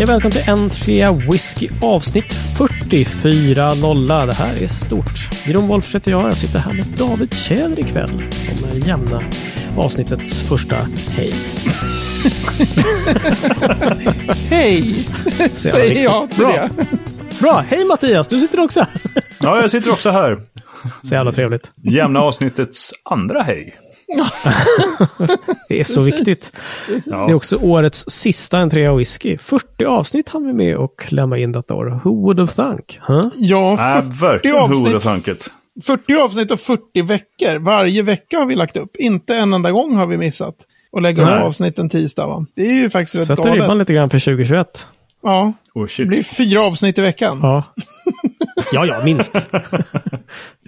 Hej och välkommen till N3 Whisky avsnitt 44 nolla. Det här är stort. Jeroen Wolff heter jag. Jag sitter här med David Tjäder ikväll som jämna avsnittets första hej. Hej, säger jag till bra. det. Bra! Hej Mattias! Du sitter också här. Ja, jag sitter också här. Så jävla trevligt. Jämna avsnittets andra hej. Det är så viktigt. Ja. Det är också årets sista N3 Whisky. 40 avsnitt hann vi med att klämma in detta år. Who would have thunk? Huh? Ja, Äh, 40 verkligen Who would have avsnitt, thunket. 40 avsnitt och 40 veckor. Varje vecka har vi lagt upp. Inte en enda gång har vi missat. att lägga upp avsnitt en tisdag va? Det är ju faktiskt rätt Sätter ribban galet. lite grann för 2021. Ja, Oh, det blir fyra avsnitt i veckan. Ja. Ja, ja, minst.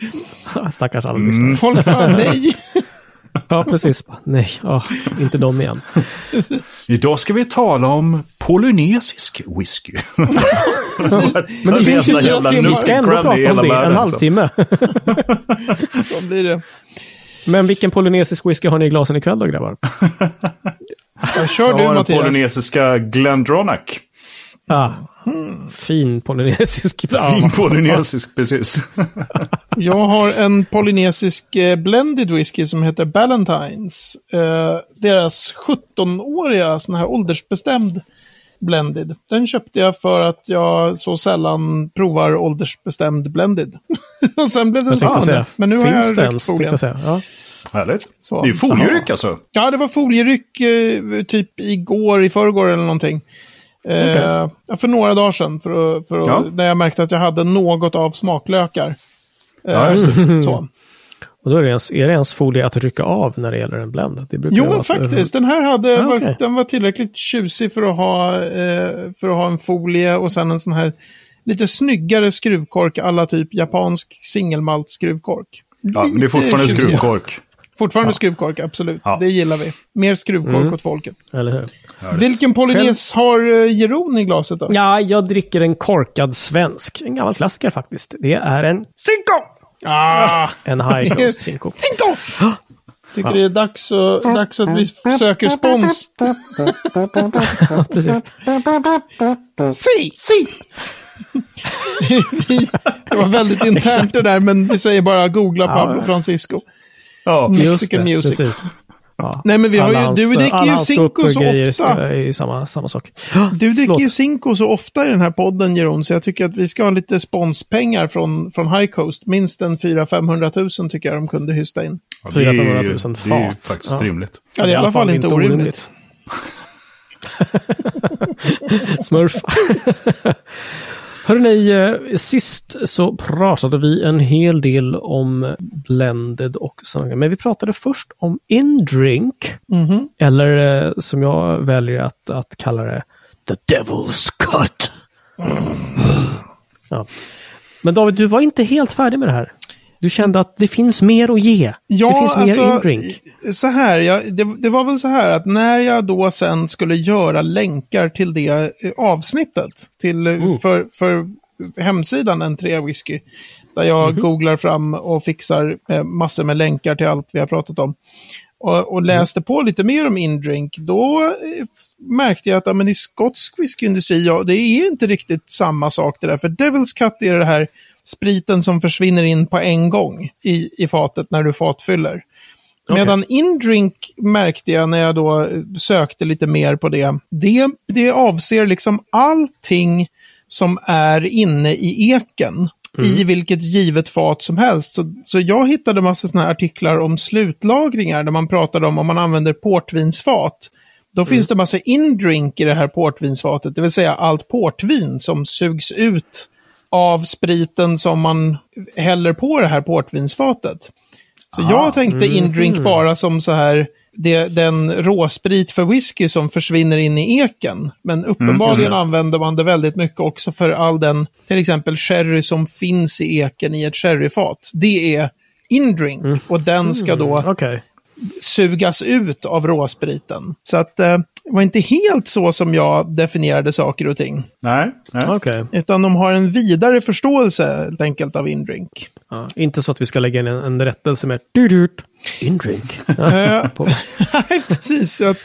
Stackars alla lyssnare. Folk bara nej. Ja, precis. Nej, ja, inte de igen. Idag ska vi tala om polynesisk whisky. Men det finns ju fyra timmar. Vi ska ändå prata om det en halvtimme. Så blir det. Men vilken polynesisk whisky har ni i glasen ikväll då, grabbar? Ja, kör Jag du har den Mattias. polynesiska Glendronach. Ah, fin polynesisk. Ja, Fin polynesisk, precis. Jag har en polynesisk eh, blended whisky som heter Ballantines. Eh, deras 17-åriga sån här åldersbestämd blended. Den köpte jag för att jag så sällan provar åldersbestämd blended. och sen blev den jag säga. Men nu har Finns jag det ryckt folien. jag säga. Ja. Härligt. Så. Det är folieryck alltså. Ja, det var folieryck eh, typ igår, i förrgår eller någonting. Eh, Okej. ja, för några dagar sedan, för att, för att, Ja. när jag märkte att jag hade något av smaklökar. Eh, Ja, just så. Och då är det, ens, är det ens folie att rycka av när det gäller en blend? Det brukar Jo, vara- faktiskt. Den här hade, Ah, var, okej. den var tillräckligt tjusig för att, ha, eh, för att ha en folie och sen en sån här lite snyggare skruvkork alla typ japansk singelmalt skruvkork. Ja, men det är fortfarande tjusig. skruvkork. Fortfarande skruvkork, absolut. Ja. Det gillar vi. Mer skruvkork Mm. åt folket. Eller hur? Vilken polynes har eh, Jeroen i glaset då? Ja, jag dricker en korkad svensk. En gammal klassiker faktiskt. Det är en Cinco! Ah! En High Coast Cinco. Cinco! Tycker det är dags, och, dags att vi söker spons. Precis. Si! Si! det var väldigt internt det där, men vi säger bara googla Pablo Ja. Francisco. Ja, Mexican music. Precis. Ja. Nej, men vi har ju- du dricker ju och så ofta. är ju samma, samma sak. Du dricker Förlåt. ju Cinco så ofta i den här podden, Jeroen, så jag tycker att vi ska ha lite sponspengar från, från High Coast. Minst en 400-500 000 tycker jag de kunde hysta in. Ja, det är 400 ju- 000 Det är ju fat. faktiskt Ja. rimligt. Ja, det är i alla fall inte orimligt. Smurf. Hörrni, eh, sist så pratade vi en hel del om blended och sådana Men vi pratade först om in-drink. Mhm. Eller eh, som jag väljer att, att kalla det, the devil's cut. Ja. Men David, du var inte helt färdig med det här. Du kände att det finns mer att ge. Ja, det finns mer alltså, in-drink. så här, jag, det, det var väl så här att när jag då sen skulle göra länkar till det eh, avsnittet, till, eh, Mm. för, för hemsidan en 3 whisky, där jag Mhm. googlar fram och fixar eh, massor med länkar till allt vi har pratat om, och, Mm. och läste på lite mer om indrink, då märkte jag att ja, men i skotsk whiskyindustri, ja, det är inte riktigt samma sak det där, för Devil's Cut är det här spriten som försvinner in på en gång i, i fatet när du fatfyller. Okej. Medan indrink märkte jag när jag då sökte lite mer på det. Det, det avser liksom allting som är inne i eken. I vilket givet fat som helst. Så, så jag hittade massa sådana här artiklar om slutlagringar där man pratade om om man använder portvinsfat. Då finns det massa indrink i det här portvinsfatet, det vill säga allt portvin som sugs ut av spriten som man häller på det här portvinsfatet. Så jag tänkte indrink bara som så här, det, den råsprit för whisky som försvinner in i eken. Men uppenbarligen använder man det väldigt mycket också för all den, till exempel sherry som finns i eken i ett sherryfat. Det är indrink och den ska då Okej. sugas ut av råspriten. Så att eh, var inte helt så som jag definierade saker och ting. Nej, nej. Okej. Utan de har en vidare förståelse helt enkelt av indrink. Ja, inte så att vi ska lägga in en, en rättelse med dudut. Indrink. Eh, Nej, precis. Jag,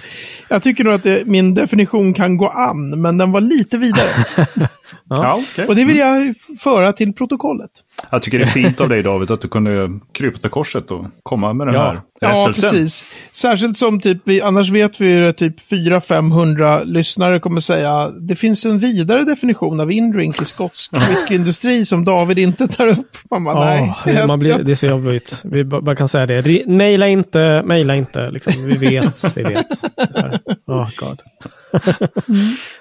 jag tycker nog att det, min definition kan gå an, men den var lite vidare. Ja, okej. Och det vill jag föra till protokollet. Jag tycker det är fint av dig David att du kunde krypa till korset och komma med den Ja. här Ja, rättelsen. precis. Särskilt som typ, vi, annars vet vi ju att typ 400-500 lyssnare kommer säga det finns en vidare definition av indrink i skotsk whiskyindustri som David inte tar upp. Man bara, nej. Ja, man blir, det är så jobbigt. Vi ba- bara kan säga det. Naila inte, mejla inte. Liksom. Vi vet, vi vet. Så här. Oh, God.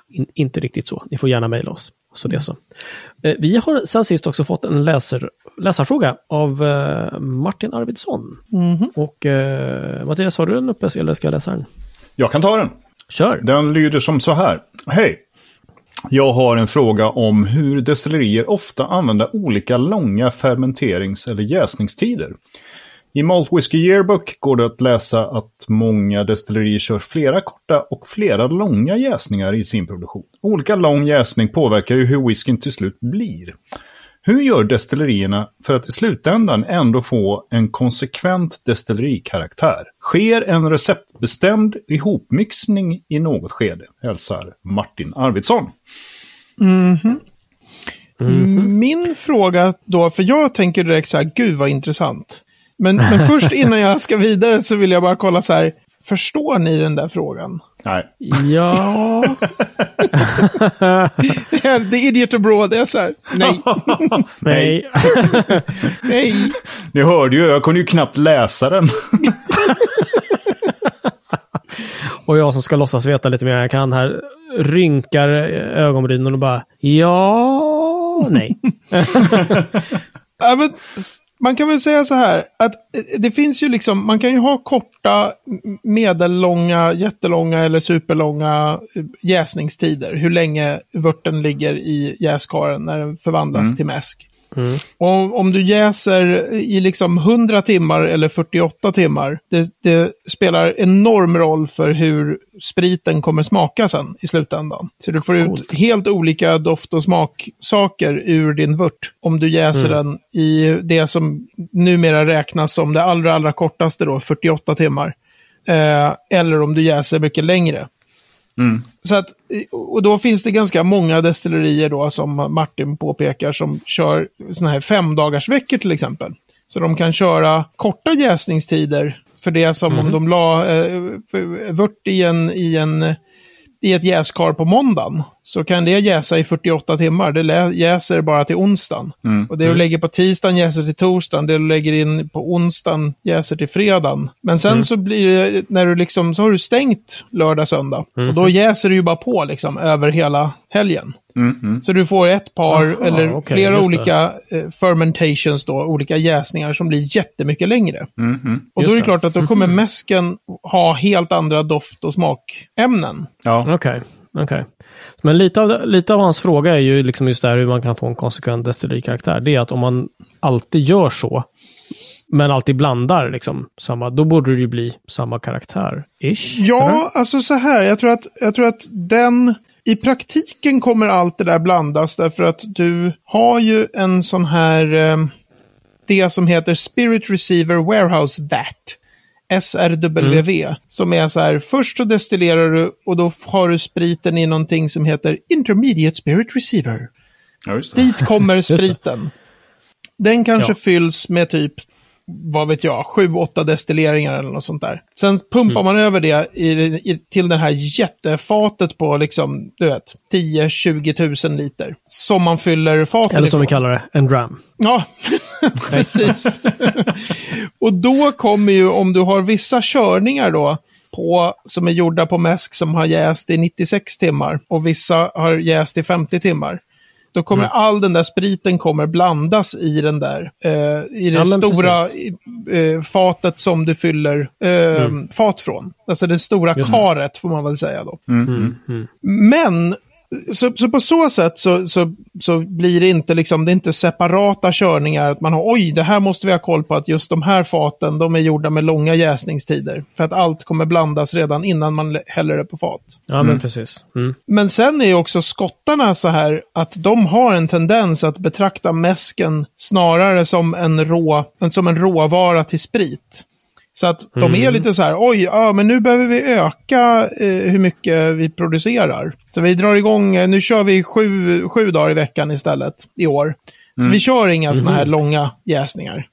In, inte riktigt så. Ni får gärna mejla oss. Så det är så. Eh, vi har sen sist också fått en läsar, läsarfråga av eh, Martin Arvidsson. Mhm. Och eh, Mattias, har du den uppe eller ska jag läsa den? Jag kan ta den. Kör! Den lyder som så här. Hej! Jag har en fråga om hur destillerier ofta använder olika långa fermenterings eller jäsningstider. I Malt Whiskey Yearbook går det att läsa att många destillerier kör flera korta och flera långa jäsningar i sin produktion. Olika lång jäsning påverkar ju hur whiskyn till slut blir. Hur gör destillerierna för att i slutändan ändå få en konsekvent destillerikaraktär? Sker en receptbestämd ihopmixning i något skede? Hälsar Martin Arvidsson. Min fråga då, för jag tänker direkt så här, gud vad intressant. Men, men först innan jag ska vidare så vill jag bara kolla så här, förstår ni den där frågan? Nej. Ja, The idiot abroad är så här, nej, nej. nej. Ni hörde ju, jag kunde ju knappt läsa den. Och jag som ska låtsas veta lite mer än jag kan här rynkar ögonbrynen och bara ja, nej. Ja, men, man kan väl säga så här, att eh, det finns ju liksom, man kan ju ha korta, medellånga, jättelånga eller superlånga eh, jäsningstider. Hur länge vörten ligger i jäskaren när den förvandlas till mäsk. Och om du jäser i liksom 100 timmar eller 48 timmar, det, det spelar enorm roll för hur spriten kommer smaka sen i slutändan. Så du får ut Coolt. helt olika doft och smaksaker ur din vört om du jäser den i det som numera räknas som det allra, allra kortaste då, 48 timmar. Eh, eller om du jäser mycket längre. Så att, och då finns det ganska många destillerier då, som Martin påpekar, som kör såna här femdagarsveckor till exempel. Så de kan köra korta jäsningstider för det som om de la eh, vört i, en, i, en, i ett jäskar på måndagen. Så kan det jäsa i 48 timmar. Det jäser bara till onsdagen. Och det du lägger på tisdagen jäser till torsdagen. Det du lägger in på onsdagen jäser till fredagen. Men sen så blir det, när du liksom, så har du stängt lördag, söndag. Och då jäser du ju bara på liksom över hela helgen. Så du får ett par Aha, eller okej, flera det. olika eh, fermentations då, olika jäsningar som blir jättemycket längre. Och då är det det. klart att då kommer mäsken ha helt andra doft och smakämnen. Ja. Okej, okej. Men lite av, lite av hans fråga är ju liksom just där hur man kan få en konsekvent destillerikaraktär. Det är att om man alltid gör så, men alltid blandar liksom samma, då borde det ju bli samma karaktär. Ish? Ja, alltså så här. Jag tror att, jag tror att den... I praktiken kommer allt det där blandas därför att du har ju en sån här... Eh, det som heter Spirit Receiver Warehouse VAT. SRW. Som är så här, först så destillerar du och då har du spriten i någonting som heter Intermediate Spirit Receiver. ja. Dit kommer spriten. Den kanske Ja. fylls med typ, vad vet jag, sju, åtta destilleringar eller något sånt där. Sen pumpar man över det i, i, till det här jättefatet på liksom, du vet, 10-20 tusen liter. Som man fyller fatet Eller som vi ifrån. kallar det, en dram. Ja, precis. och då kommer ju, om du har vissa körningar då, på, som är gjorda på mäsk som har jäst i 96 timmar och vissa har jäst i 50 timmar. Då kommer all den där spriten kommer blandas i den där, eh, i det Ja, stora eh, fatet som du fyller eh, fat från. Alltså det stora Just det. karet får man väl säga då. Mm, mm. Men så, så på så sätt så, så, så blir det inte liksom, det är inte separata körningar. Att man har, oj, det här måste vi ha koll på att just de här faten, de är gjorda med långa jäsningstider. För att allt kommer blandas redan innan man häller det på fat. Ja, men precis. Mm. Men sen är ju också skottarna så här att de har en tendens att betrakta mäsken snarare som en, rå, som en råvara till sprit. Så att de är lite så här, oj, ja, men nu behöver vi öka eh, hur mycket vi producerar. Så vi drar igång, eh, nu kör vi sju, sju dagar i veckan istället i år. Så vi kör inga sådana här långa jäsningar.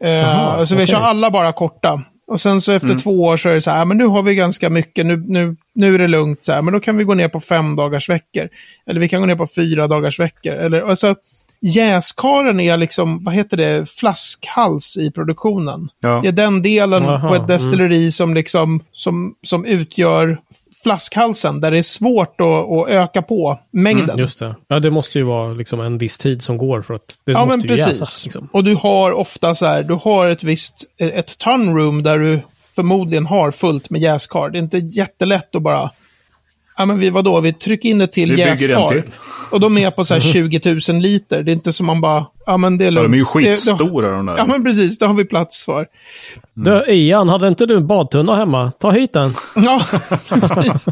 Eh, Jaha, så vi kör alla bara korta. Och sen så efter två år så är det så här, men nu har vi ganska mycket, nu, nu, nu är det lugnt så här, men då kan vi gå ner på fem dagars veckor. Eller vi kan gå ner på fyra dagars veckor. Eller, alltså, jäskaren är liksom, vad heter det, flaskhals i produktionen. Ja. Det är den delen Aha, på ett destilleri som, liksom, som, som utgör flaskhalsen, där det är svårt att, att öka på mängden. Just det. Ja, det måste ju vara liksom en viss tid som går för att det Ja, måste men ju precis. jäsas. Liksom. Och du har ofta så här, du har ett visst, ett tunroom där du förmodligen har fullt med jäskar. Det är inte jättelätt att bara, ja men vi, vadå, vi trycker in det till Vi till. Och de är på så här 20 000 liter. Det är inte som man bara, ja men det är Ja, lugnt. de är ju det- skitstora de där. Ja men precis, det har vi plats för. Du, Ian, hade inte du en badtunna hemma? Ta hit den. Ja, precis.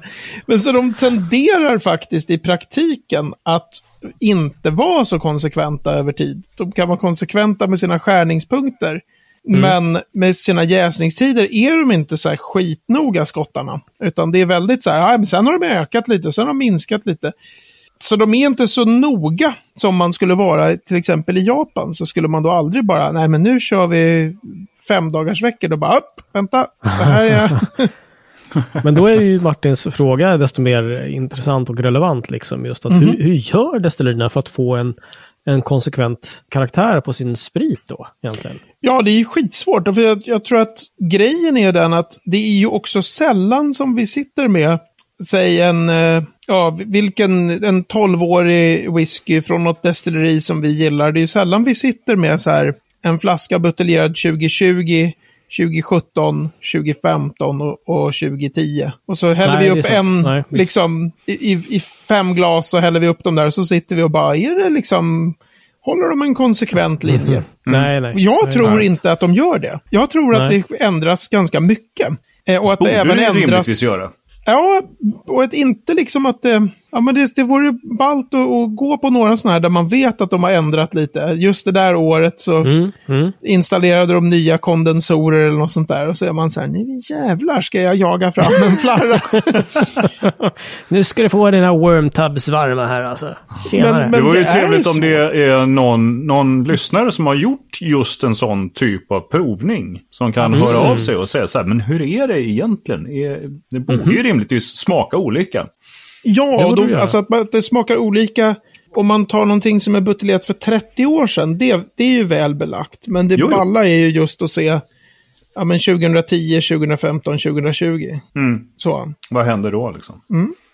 Men så de tenderar faktiskt i praktiken att inte vara så konsekventa över tid. De kan vara konsekventa med sina skärningspunkter. Men med sina jäsningstider är de inte så här skitnoga skottarna. Utan det är väldigt så här, men sen har de ökat lite, sen har de minskat lite. Så de är inte så noga som man skulle vara till exempel i Japan. Så skulle man då aldrig bara, nej men nu kör vi fem dagars veckor. Då bara, upp, vänta, det här är... Men då är ju Martins fråga desto mer intressant och relevant. Liksom, just att Mhm. hur, hur gör destillerierna för att få en, en konsekvent karaktär på sin sprit då? Egentligen? Ja, det är ju skitsvårt. För jag, jag tror att grejen är den att det är ju också sällan som vi sitter med, säg en, eh, ja, vilken, en 12-årig whisky från något destilleri som vi gillar. Det är ju sällan vi sitter med så här en flaska buteljerad 2020, 2017, 2015 och, och 2010. Och så häller Nej, vi upp en, Nej, liksom, i, i, fem glas så häller vi upp dem där. Så sitter vi och bara, är det liksom, håller de en konsekvent linje? Nej, nej. Jag nej, tror nej. inte att de gör det. Jag tror att Nej. det ändras ganska mycket. Eh, och att Borde det även det ändras... rimligtvis göra. Ja, och att inte liksom att det... Ja, men det, det vore ballt att, att gå på några sådana här där man vet att de har ändrat lite. Just det där året så Mm, mm. installerade de nya kondensorer eller något sånt där. Och så är man så här, nu jävlar ska jag jaga fram en flarra. Nu ska du få dina wormtubs varma här alltså. Tjenare. Men- Det vore ju trevligt om det är någon, någon lyssnare som har gjort just en sån typ av provning. Som kan Mm. höra av sig och säga så här, men hur är det egentligen? Är, det borde ju rimligtvis smaka olika. Ja, Det göra. alltså att man- att det smakar olika. Om man tar någonting som är buteljerat för 30 år sedan, det, det är ju väl belagt. Men det balla är ju just att se ja, men 2010, 2015, 2020. Mm. Så. Vad händer då liksom?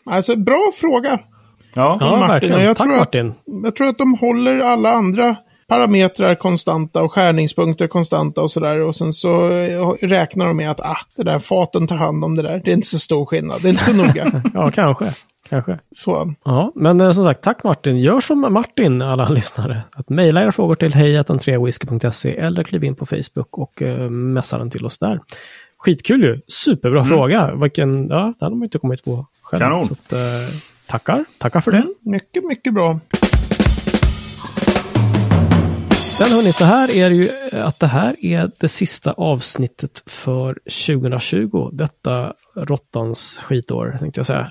Alltså, bra fråga. Ja, Ja, Martin, verkligen. jag Tack tror att- Martin. Jag tror att de håller alla andra parametrar konstanta och skärningspunkter konstanta och sådär. Och sen så eh, räknar de med att ah, det där faten tar hand om det där. Det är inte så stor skillnad. Det är inte så noga. Ja, kanske. Kanske. Så. Ja, men eh, som sagt, tack Martin. Gör som Martin, alla lyssnare. Att mejla era frågor till hejatan3whisky.se eller kliv in på Facebook och uh, messa den till oss där. Skitkul ju! Superbra fråga. Vilken, ja, det hade man inte kommit på själv. Kanon. Att, eh, tackar, tackar för det. Mycket, mycket bra. Sen hörni, så här är det ju eh, att det här är det sista avsnittet för 2020. Detta råttans skitår, tänkte jag säga.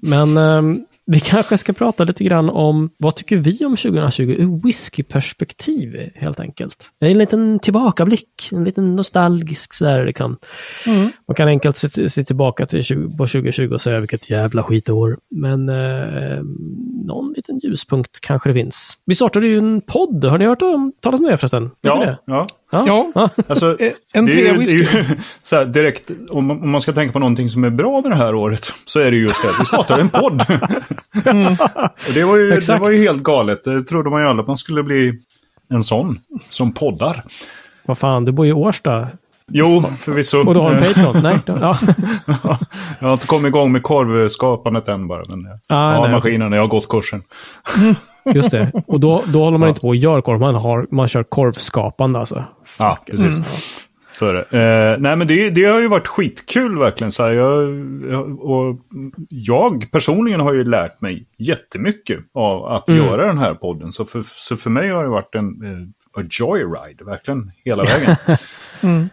Men ehm, vi kanske ska prata lite grann om vad tycker vi om 2020 ur whiskyperspektiv helt enkelt. En liten tillbakablick, en liten nostalgisk sådär liksom. Man kan enkelt se, se tillbaka till 20, på 2020 och säga vilket jävla skitår. Men eh, någon liten ljuspunkt kanske det finns. Vi startade ju en podd, har ni hört om, talas om det förresten? Ja, det? ja. Ja. Ja. Alltså, Eh, en det är ju, det är trea ju så här direkt, om, man- om man ska tänka på någonting som är bra med det här året, så är det just det. Vi startade en podd. Och det var, ju, det var ju helt galet. Det trodde man ju aldrig att man skulle bli en sån som poddar. Vad fan, du bor i Årsta. Jo, förvisso. Och du har en Patreon? Nej? Då, ja. jag har inte kommit igång med korvskapandet än bara. Men jag Ah, har nej, maskinen och jag har gått kursen. Just det. Och då, då håller man inte på och gör korv, man, har, man kör korvskapande alltså. Ja, precis. Så är det. Eh, nej, men det, det har ju varit skitkul verkligen. Så här, jag, jag- och jag personligen har ju lärt mig jättemycket av att göra den här podden. Så för, så för mig har det varit en eh, a joyride, verkligen hela vägen.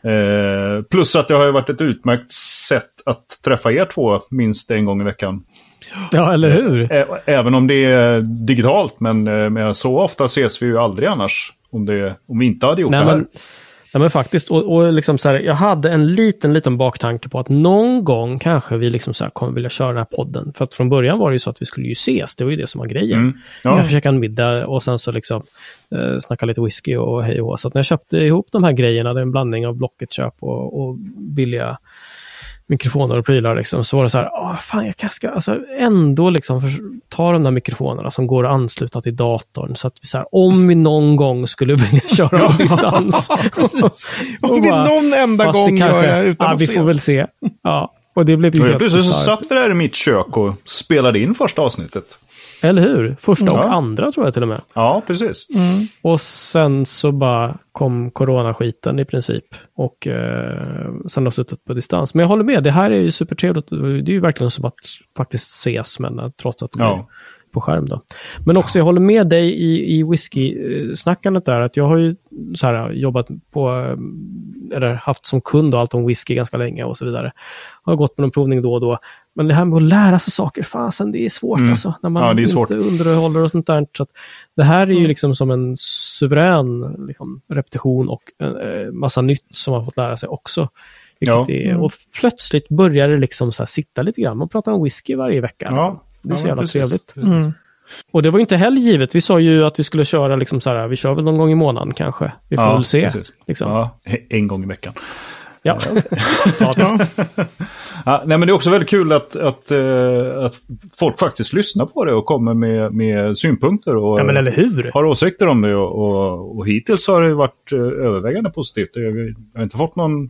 Eh, plus att det har ju varit ett utmärkt sätt att träffa er två minst en gång i veckan. Ja, eller hur? Ä- Även om det är digitalt, men, eh, men så ofta ses vi ju aldrig annars. Om, det, om vi inte hade gjort Nej, det här. men, nej, men faktiskt, och, och liksom så här, jag hade en liten, liten baktanke på att någon gång kanske vi liksom så här kommer vilja köra den här podden. För att från början var det ju så att vi skulle ju ses, det var ju det som var grejen. Mm. Ja. Kanske käka en middag och sen så liksom eh, snacka lite whisky och hej och. Så att när jag köpte ihop de här grejerna, det är en blandning av Blocket-köp och, och billiga mikrofoner och prylar liksom, så var det så här, åh, fan jag kanske ska alltså, ändå liksom förs- ta de där mikrofonerna som går att ansluta till datorn så att vi så här, om vi någon gång skulle vilja köra på distans. Precis. Och Om vi bara, någon enda det gång gör det utan ja, att vi ses. får väl se. Ja, och det blev ju plötsligt så satt vi där i mitt kök och spelade in första avsnittet. Eller hur? Första och Ja. andra tror jag till och med. Ja, precis. Och sen så bara kom coronaskiten i princip. Och eh, sen har suttit på distans. Men jag håller med, det här är ju supertrevligt. Det är ju verkligen som att faktiskt ses, men eh, trots att det Ja. På skärm då. Men också, jag håller med dig i, i whisky-snackandet där, att jag har ju så här, jobbat på, eh, eller haft som kund och allt om whisky ganska länge och så vidare. Har gått på någon provning då och då. Men det här med att lära sig saker, fasen det är svårt Mm. alltså. När man Ja, inte svårt. underhåller och sånt där. Så det här är ju liksom som en suverän liksom, repetition och eh, massa nytt som man fått lära sig också. Ja. är, och plötsligt börjar det liksom så sitta lite grann. Man pratar om whisky varje vecka. Ja, Det är så ja, jävla precis. trevligt. Mm. Och det var ju inte heller givet. Vi sa ju att vi skulle köra liksom så här, vi kör väl någon gång i månaden kanske. Vi får Ja, väl se. Liksom. Ja, en gång i veckan. Ja. Ja. Ja, nej, men det är också väldigt kul att, att, eh, att folk faktiskt lyssnar på det och kommer med, med synpunkter och ja, men eller hur? har åsikter om det. Och, och, och hittills har det varit eh, övervägande positivt. Jag jag har inte fått någon,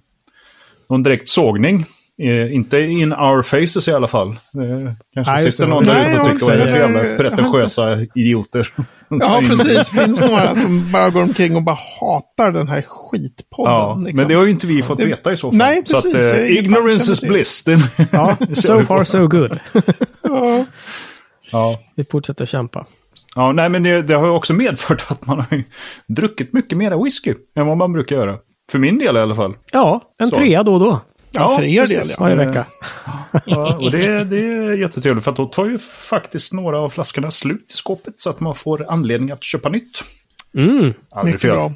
någon direkt sågning. Eh, inte in our faces i alla fall. Eh, kanske Nej, sitter någon där ute och tycker är det för inte- jävla pretentiösa idioter. Ja, precis. Det finns några som bara går omkring och bara hatar den här skitpodden. Ja, liksom. men det har ju inte vi fått Det- veta i så fall. Nej, så att, precis. eh, är ignorance is bliss. Ja, so vi far so good. Ja. Ja. vi fortsätter kämpa. Ja, nej, men det, det har ju också medfört att man har druckit mycket mer whisky än vad man brukar göra. För min del i alla fall. Ja, en Så. trea då och då. Ja, för er del, precis. ja. Varje vecka. Ja, och det, det är jättetrevligt för att då tar ju faktiskt några av flaskorna slut i skåpet så att man får anledning att köpa nytt. Mm. Aldrig Mycket fel. bra.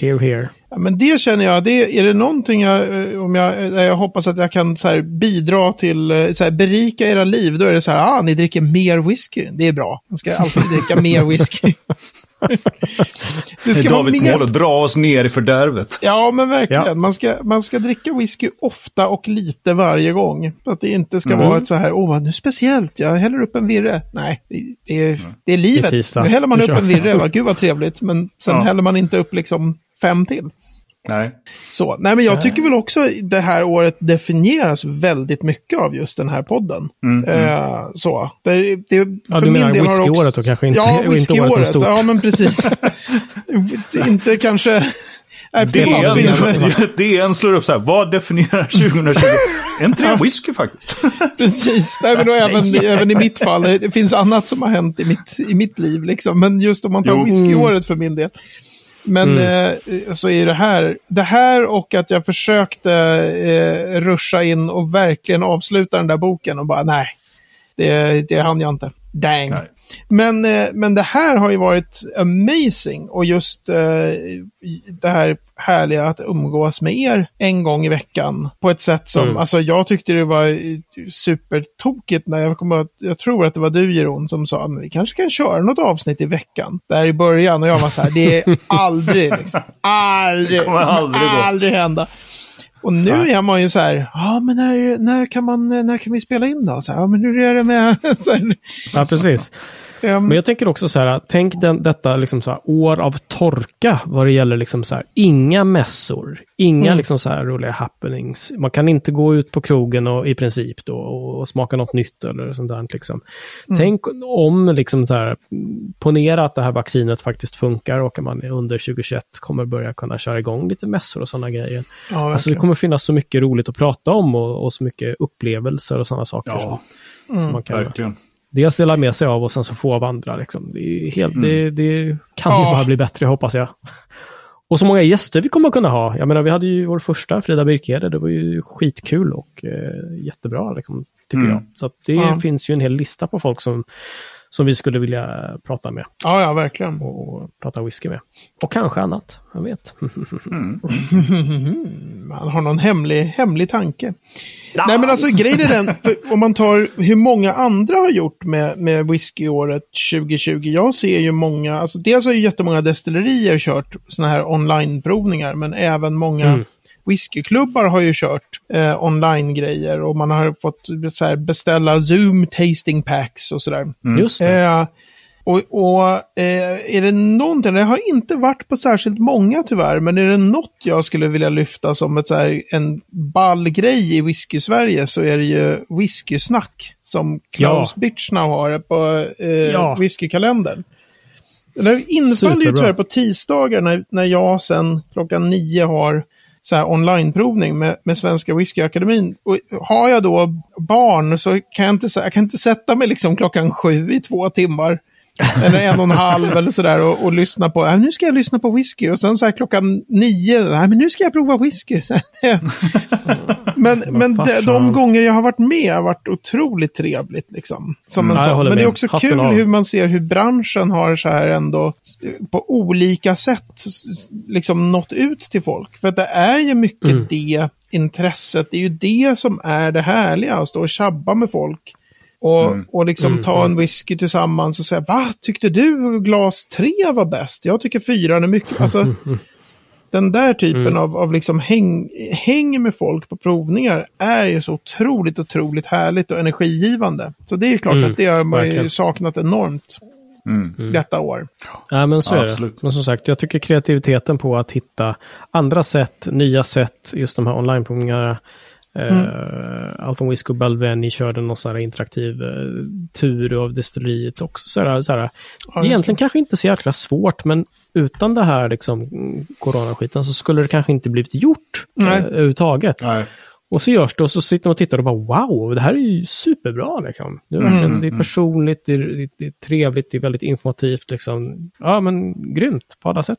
Here, here. Ja, men det känner jag, det, är det någonting jag, eh, om jag, där jag hoppas att jag kan så här, bidra till, eh, så här, berika era liv, då är det så här, ah, ni dricker mer whisky. Det är bra. Man ska alltid dricka mer whisky. det Det är ska Davids mål att dra oss ner i fördärvet. Ja, men verkligen. Ja. Man, ska, man ska dricka whisky ofta och lite varje gång. Så att det inte ska Mm. vara ett så här, åh, vad nu speciellt, jag häller upp en virre. Nej, det- det är, det är Det är livet. tisdag. Nu häller man upp en virre, vad, gud vad trevligt. Men sen Ja. häller man inte upp liksom fem till. Nej. Så, nej men jag tycker väl också det här året definieras väldigt mycket av just den här podden. Mm, Eh, så. Det, det, Ja, för du min menar whiskyåret också- då kanske inte, Ja, inte året whiskyåret. stort. Ja, men precis. inte kanske... Nej, DN. DN slår upp så här, vad definierar 2020? En tre whisky faktiskt. Precis, nej, men då även, även i mitt fall. Det finns annat som har hänt i mitt, i mitt liv. Liksom. Men just om man tar whiskyåret för min del. Men Mm. eh, så är det här. Det här och att jag försökte eh, ruscha in och verkligen avsluta den där boken och bara nej. Det, det hann jag inte. Dang. Nej. Men, eh, men det här har ju varit amazing och just eh, det här härliga att umgås med er en gång i veckan på ett sätt som, Mm. alltså jag tyckte det var eh, supertokigt när jag kommer att, jag tror att det var du Jeroen som sa, men vi kanske kan köra något avsnitt i veckan. Där i början och jag var så här, det är aldrig, liksom, aldrig, Det kommer aldrig aldrig hända. Och nu är man ju så här, ja men när, när, kan man, när kan vi spela in då? Så här, ja men hur är det med... Så här, Ja, precis. Ehm, Men jag tänker också så här, tänk den, detta liksom så här, år av torka vad det gäller liksom så här, inga mässor, inga Mm. liksom så här roliga happenings. Man kan inte gå ut på krogen och, i princip då och, och smaka något nytt eller sånt där. Liksom. Mm. Tänk om liksom så här, ponera att det här vaccinet faktiskt funkar och man under 2021 kommer börja kunna köra igång lite mässor och sådana grejer. ja, Alltså det kommer finnas så mycket roligt att prata om och, och så mycket upplevelser och sådana saker. som, Ja, Mm. som man kan verkligen. Dels dela med sig av och sen så få av andra. Liksom. Det, är helt, det, det kan ju Ja. bara bli bättre hoppas jag. Och så många gäster vi kommer att kunna ha. Jag menar vi hade ju vår första, Frida Birkede, det var ju skitkul och eh, jättebra liksom, tycker Mm. jag. Så att det Ja. finns ju en hel lista på folk som, som vi skulle vilja prata med ja, ja, verkligen. och prata whisky med. Och kanske annat, jag vet. Man har någon hemlig, hemlig tanke. Nej men alltså grejen är den, för om man tar hur många andra har gjort med, med whiskyåret 2020. Jag ser ju många, alltså dels har ju jättemånga destillerier kört sådana här online-provningar, men även många Mm. Whiskyklubbar har ju kört eh, online-grejer och man har fått så här, beställa Zoom tasting packs och sådär. Just det. Eh, och och eh, är det någonting, det har inte varit på särskilt många tyvärr, men är det något jag skulle vilja lyfta som ett, så här, en ball grej i whisky-Sverige så är det ju whiskysnack som Klaus Ja. Birchnow har på eh, Ja. whiskykalendern. Den infaller ju tyvärr på tisdagar när, när jag sen klockan nio har så här online-provning med, med Svenska Whiskyakademin. Och har jag då barn så kan jag inte, jag kan inte sätta mig liksom klockan sju i två timmar. Eller en och en halv eller sådär och, och lyssna på, äh, nu ska jag lyssna på whisky och sen så här klockan nio, nej men nu ska jag prova whisky. Men men de, de gånger jag har varit med har varit otroligt trevligt liksom. Som en jag sån. Men det är också Hatten kul av. hur man ser hur branschen har så här ändå på olika sätt liksom nått ut till folk. För att det är ju mycket Mm. det intresset, det är ju det som är det härliga, att stå och tjabba med folk. Och, och liksom Mm, ta en whisky tillsammans och säga, va, tyckte du glas tre var bäst? Jag tycker fyran är mycket, alltså den där typen Mm. av, av liksom häng, häng med folk på provningar är ju så otroligt, otroligt härligt och energigivande. Så det är ju klart Mm, att det har man ju saknat enormt Mm. detta år. Ja, men så Ja, är det. absolut. Men som sagt, jag tycker kreativiteten på att hitta andra sätt, nya sätt, just de här onlineprovningarna. Eh, Alton Whisky och Balvenie körde någon sån här interaktiv eh, tur av destilleriet också. Så här, så här, Ja, egentligen kanske inte så jäkla svårt, men utan det här liksom, mm, coronaskiten så skulle det kanske inte blivit gjort Nej. eh, överhuvudtaget. Nej. Och så görs det och så sitter man och tittar och bara wow, det här är ju superbra. Liksom. Det, är verkligen, Mm, det är mm. personligt, det är, det, är trevligt, det är väldigt informativt. Liksom. Ja, men grymt på alla sätt.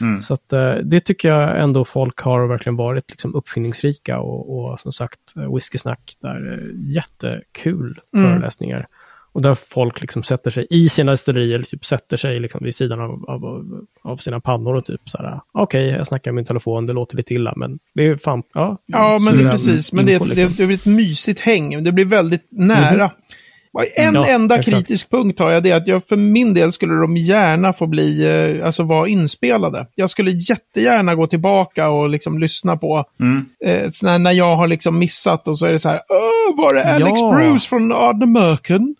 Mm. Så att, eh, det tycker jag ändå folk har verkligen varit liksom, uppfinningsrika och, och som sagt eh, whiskysnack där eh, jättekul Mm. föreläsningar. Och där folk liksom sätter sig i sina destillerier, typ sätter sig liksom vid sidan av, av, av- sina pannor och typ så här, okej, jag snackar med min telefon, det låter lite illa, men det är fan, ja. Ja, men det är precis. Men det är, ett, liksom. det är ett mysigt häng. Det blir väldigt nära. En Ja, enda exakt. kritisk punkt har jag, det är att jag för min del skulle de gärna få bli, eh, alltså vara inspelade. Jag skulle jättegärna gå tillbaka och liksom lyssna på, Mm. eh, så när, när jag har liksom missat och så är det så här, var det Alex Ja. Bruce från Ardnamurken?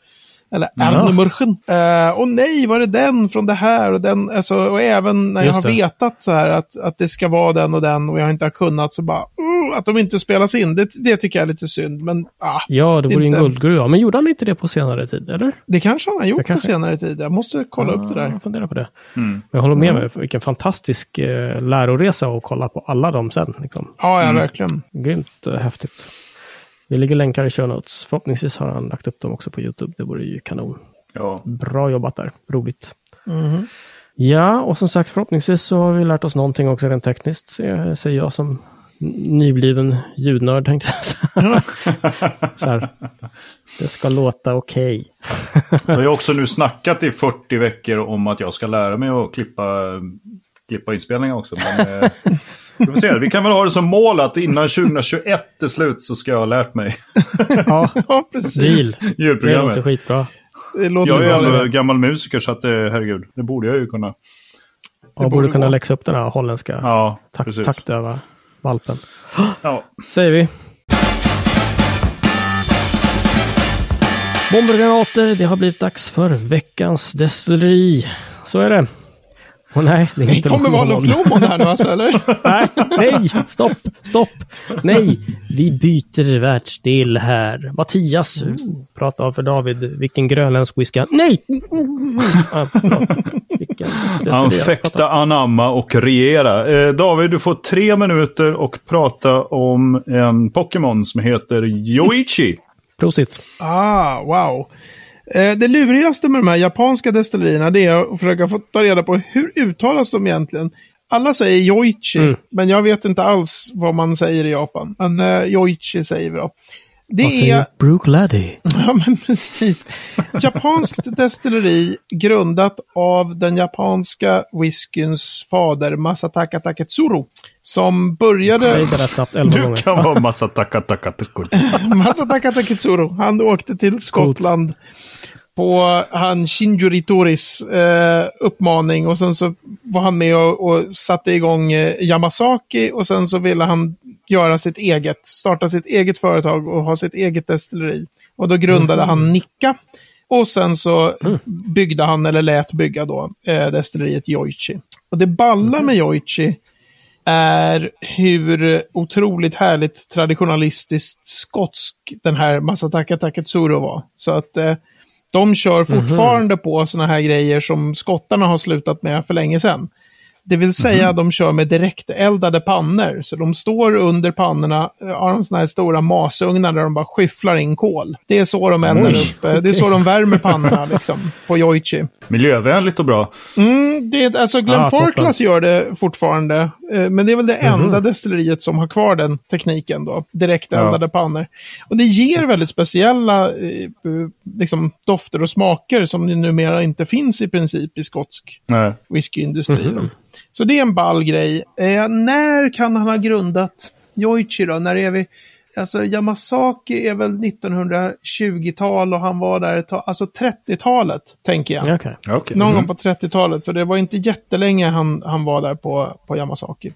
Eller Ja. Ardnamurken. Uh, och nej, var det den från det här och den, alltså, och även när jag Just har det. vetat så här att, att det ska vara den och den och jag inte har kunnat så bara, uh, att de inte spelas in, det, det tycker jag är lite synd. Men ah, Ja, det vore ju en guldgruva. Men gjorde han inte det på senare tid, eller? det kanske han har gjort Jag kanske- på senare tid. Jag måste kolla upp det där. Jag funderar på det. Mm. Jag håller med mig, vilken fantastisk eh, läroresa att kolla på alla dem sen. Liksom. Ja, ja, verkligen. Grymt eh, häftigt. Vi lägger länkar i show notes. Förhoppningsvis har han lagt upp dem också på YouTube. Det vore ju kanon. Ja. Bra jobbat där. Roligt. Mhm. Ja, och som sagt förhoppningsvis så har vi lärt oss någonting också rent tekniskt. Så- Säger jag som nybliven ljudnörd tänkte jag säga. Så här. Det ska låta okej. Jag har också nu snackat i 40 veckor om att jag ska lära mig att klippa, klippa inspelningar också. Men, eh, vi, får se. vi kan väl ha det som mål att innan 2021 är slut så ska jag ha lärt mig Ja, Ja, precis. deal. Det låter ljudprogrammet. skitbra. Det låter Jag är bra. ändå gammal musiker så att eh, herregud, det borde jag ju kunna. Jag borde borde kunna gå. läxa upp den här holländska Ja, takt, precis. taktöva valpen. Ja. Säger vi. Bomber och granater, det har blivit dags för veckans destilleri. Så är det. Och nej, det är inte kommer vara Blomon här nu alltså, eller? Nej, nej, stopp, stopp. Nej, vi byter världsdel här. Mattias, prata för David. Vilken grönländsk whisky han- Nej! Ah. Vilken prata om. anamma och regera. Eh, David, du får tre minuter och prata om en Pokémon som heter Yoichi. Prosit. Ah, wow. Eh, det lurigaste med de här japanska destillerierna det är att försöka få ta reda på hur uttalas de egentligen. Alla säger Yoichi, Mm. men jag vet inte alls vad man säger i Japan. Men eh, Yoichi säger vi då. Det Vad är... säger Brooke Laddie? Ja, men precis. Japanskt destilleri grundat av den japanska whiskyns fader Masataka Taketsuru. Som började... Säg det där snabbt elva Du kan vara massa takatakatukur. Masataka Taketsuru. Han åkte till Skottland på han Shinjuri Toris eh, uppmaning och sen så var han med och, och satte igång eh, Yamasaki och sen så ville han göra sitt eget, starta sitt eget företag och ha sitt eget destilleri. Och då grundade han Nikka. Och sen så byggde han, eller lät bygga då, eh, destilleriet Yoichi. Och det balla med Yoichi är hur otroligt härligt traditionalistiskt skotsk den här Masataka Taketsuru var. Så att eh, de kör fortfarande på sådana här grejer som skottarna har slutat med för länge sedan. Det vill säga de kör med direkteldade pannor. Så de står under pannorna, har de sådana här stora masugnar där de bara skyfflar in kol. Det är så de eldar Oj, upp. eh, Det är så de värmer pannorna liksom, på Yoichi. Miljövänligt och bra. Mm, det, alltså Glen Ah, gör det fortfarande. Eh, men det är väl det enda destilleriet som har kvar den tekniken då. Direkt eldade pannor. Och det ger väldigt speciella eh, liksom, dofter och smaker som numera inte finns i princip i skotsk Nej. whiskyindustri. då. Så det är en ball grej. Eh, när kan han ha grundat Yoichi då? När är vi? Alltså Yamasaki är väl 1920-tal och han var där ett tag. Alltså 30-talet, tänker jag. Ja, Okej. Okej. Någon Mm. gång på 30-talet, för det var inte jättelänge han, han var där på, på Yamasaki.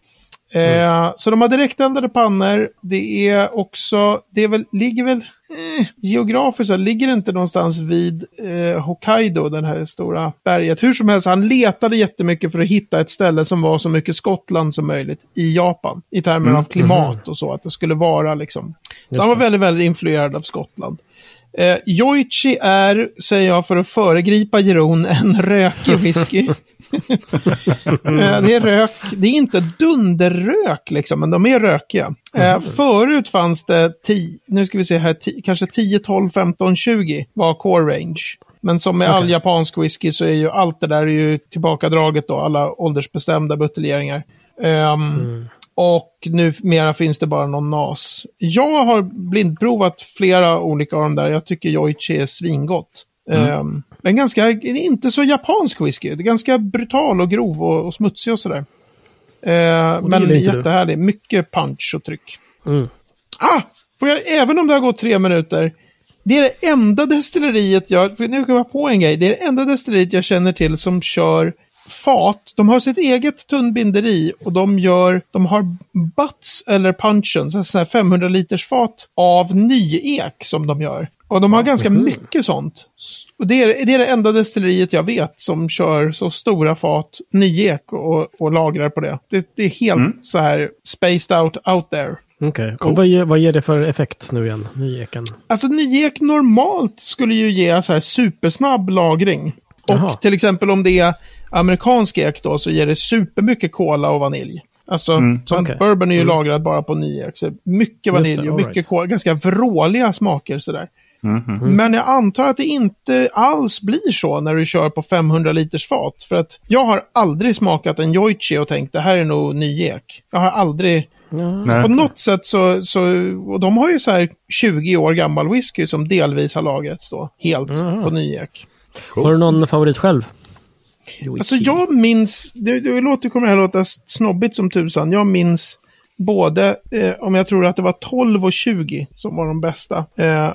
Eh, så de har direkteldade pannor. Det är också, det är väl, ligger väl, eh, geografiskt så ligger det inte någonstans vid eh, Hokkaido, den här stora berget. Hur som helst, han letade jättemycket för att hitta ett ställe som var så mycket Skottland som möjligt i Japan. I termer av klimat och så, att det skulle vara liksom. Så han var väldigt, väldigt influerad av Skottland. Eh, Yoichi är, säger jag för att föregripa Jeroen, en rökig whisky. eh, det är rök, det är inte dunderrök liksom, men de är rökiga. Eh, förut fanns det 10, nu ska vi se här, 10, kanske 10, 12, 15, 20 var core range. Men som med all japansk whisky så är ju allt det där är ju tillbakadraget då, alla åldersbestämda buteljeringar. Ehm, Och numera finns det bara någon NAS. Jag har blindprovat flera olika av de där. Jag tycker Yoichi är svingott. Mm. Men ganska, det är inte så japansk whisky. Det är ganska brutal och grov och, och smutsig och sådär. Eh, men gillar inte du. jättehärlig. Mycket punch och tryck. Mm. Ah! Får jag, även om det har gått tre minuter. Det är det enda destilleriet jag, nu kan jag på en grej. Det är det enda destilleriet jag känner till som kör fat. De har sitt eget tunnbinderi och de gör, de har butts eller punchen, så här 500 liters fat av nyek som de gör. Och de har ganska mycket sånt. Och det är, det är det enda destilleriet jag vet som kör så stora fat nyek och, och lagrar på det. Det, det är helt så här spaced out out there. Okej. Och vad ger, vad ger det för effekt nu igen? Nyeken? Alltså nyek normalt skulle ju ge så här supersnabb lagring. Och Jaha. till exempel om det är amerikansk ek då så ger det supermycket kola och vanilj. Alltså, som okej. bourbon är ju lagrad bara på nyek. Så mycket vanilj och mycket right. kola. Ganska vråliga smaker sådär. Men jag antar att det inte alls blir så när du kör på 500 liters fat. För att jag har aldrig smakat en Yoichi och tänkt det här är nog nyek. Jag har aldrig... Nej. På något sätt så, så, och de har ju så här 20 år gammal whisky som delvis har lagrats då, helt på nyek. Har du någon favorit själv? Alltså jag minns, det, det låter, kommer det här låta snobbigt som tusan, jag minns både, eh, om jag tror att det var 12 och 20 som var de bästa. Eh,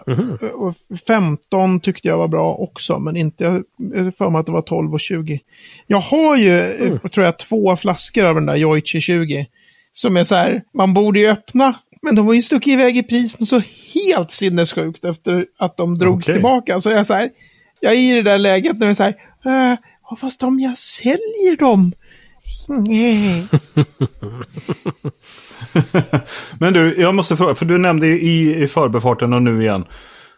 och 15 tyckte jag var bra också, men inte, har för mig att det var 12 och 20. Jag har ju, eh, tror jag, två flaskor av den där Yoichi 20. Som är så här, man borde ju öppna Men de var ju stuckit iväg i pris något så helt sinnessjukt efter att de drogs Okej. tillbaka. Så jag, så här, jag är i det där läget när jag säger, äh, ja, fast om jag säljer dem. Nej. Men du, jag måste fråga, för du nämnde i, i förbifarten och nu igen.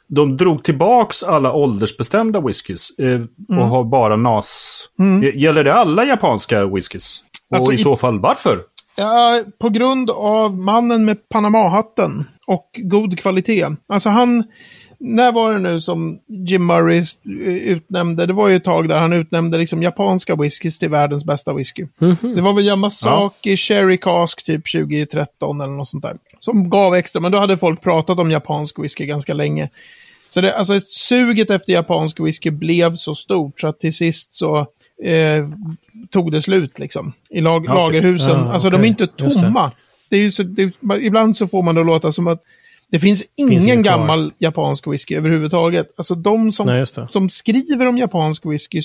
De drog tillbaks alla åldersbestämda whiskys eh, Mm. och har bara NAS. G- Gäller det alla japanska whiskys? Och Alltså i i- så fall varför? Ja, på grund av mannen med Panama-hatten och god kvalitet. Alltså han, när var det nu som Jim Murray eh, utnämnde, det var ju ett tag där han utnämnde liksom japanska whiskys till världens bästa whisky. Det var väl Yamasaki Sherry Cask typ 2013 eller något sånt där. Som gav extra, men då hade folk pratat om japansk whisky ganska länge. Så det, alltså suget efter japansk whisky blev så stort så att till sist så eh, tog det slut liksom. I lag, Okej. lagerhusen. Ah, alltså de okej. är inte Just det. tomma. Det är så, det, ibland så får man det låta som att det finns ingen inget kvar. gammal japansk whisky överhuvudtaget. Alltså de som, Nej, som skriver om japansk whisky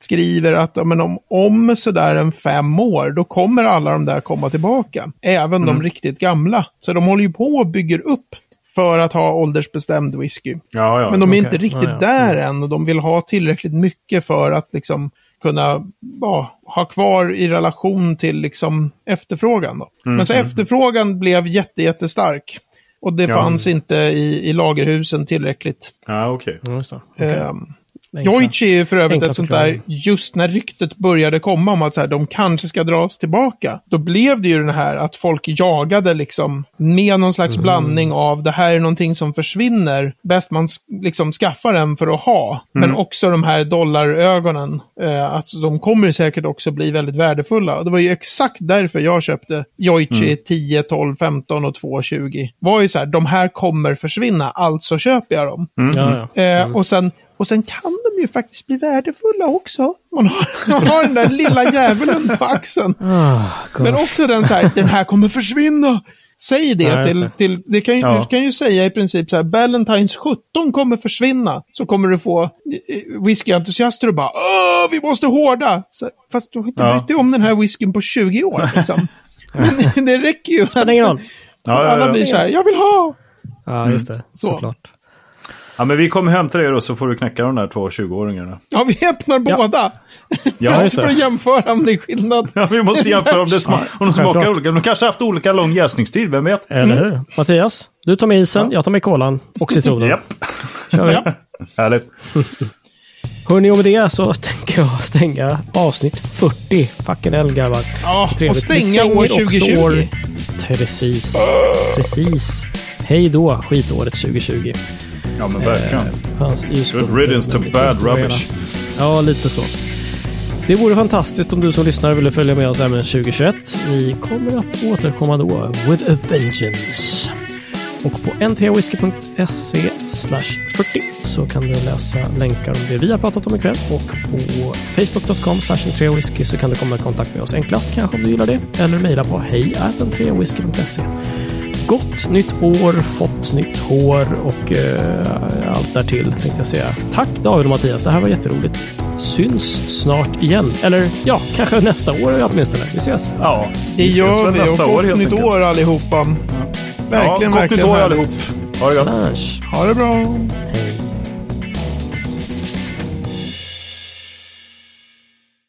skriver att ja, men om, om sådär en fem år, då kommer alla de där komma tillbaka. Även Mm. de riktigt gamla. Så de håller ju på och bygger upp för att ha åldersbestämd whisky. Ja, ja. Men de är okej. inte riktigt där än och de vill ha tillräckligt mycket för att liksom kunna ja, ha kvar i relation till liksom efterfrågan. Då. Mm, Men så efterfrågan blev jätte, jättestark. Och det Ja. fanns inte i, i lagerhusen tillräckligt. Ja, okej. Ja, just det. Okej. Enkla. Joichi är för övrigt ett sånt där, just när ryktet började komma om att så här, de kanske ska dras tillbaka, då blev det ju den här att folk jagade liksom med någon slags blandning av det här är någonting som försvinner, bäst man liksom skaffar den för att ha, men också de här dollarögonen, eh, alltså de kommer säkert också bli väldigt värdefulla. Och Det var ju exakt därför jag köpte Joichi 10, 12, 15 och 220. var ju så här, de här kommer försvinna, alltså köper jag dem. Ja. Eh, och, sen, och sen kan de ju faktiskt bli värdefulla också. Man har, man har den där lilla djävulen på axeln. God. Men också den så här, den här kommer försvinna. Säg det Ja, till, till det kan, ju- Ja. du kan ju säga i princip så här, Ballantines 17 kommer försvinna. Så kommer du få eh, whiskyentusiaster och bara, Åh, vi måste hårda. Så, fast du har inte Ja. brytt dig om den här whiskyn på 20 år. Liksom. Men det räcker ju. Spelar ingen roll. Ja, ja, Alla blir så här, jag vill ha. Ja, just det. Så. Såklart. Ja, men vi kommer hem till dig då så får du knäcka de där två 20-åringarna. Ja, vi öppnar Ja. båda. Ja, just det. för att jämföra om det är skillnad. Ja, vi måste jämföra om, det sma- om de smakar olika. De kanske har haft olika lång jäsningstid, vem vet? Eller hur? Mattias, du tar med isen, jag tar med kolan och citronen. Japp, Kör vi. Ja. härligt. Hörni, och med det så tänker jag stänga avsnitt 40. Fucking hell, grabbar. Ja, och Trevligt. Vi stänga år också 2020. år- Precis. Precis. Hej då, skitåret 2020. Ja, men verkligen. Fanns ju Good riddance to bad rubbish. Ja, lite så. Det vore fantastiskt om du som lyssnar ville följa med oss även 2021. Vi kommer att återkomma då, with a vengeance. Och på n3whisky.se slash 40 så kan du läsa länkar om det vi har pratat om ikväll. Och på facebook.com slash n3whisky så kan du komma i kontakt med oss enklast kanske om du gillar det. Eller mejla på hej n3whisky.se. Gott nytt år, fått nytt hår och eh, allt därtill tänkte jag säga. Tack David och Mattias, det här var jätteroligt. Syns snart igen. Eller ja, kanske nästa år åtminstone. Vi ses. Ja, Det vi ses gör vi. nästa Och år gott nytt enkelt. år allihopa. Verkligen, ja, gott verkligen nytt år allihop. Ha det gott. Ha det bra. hej.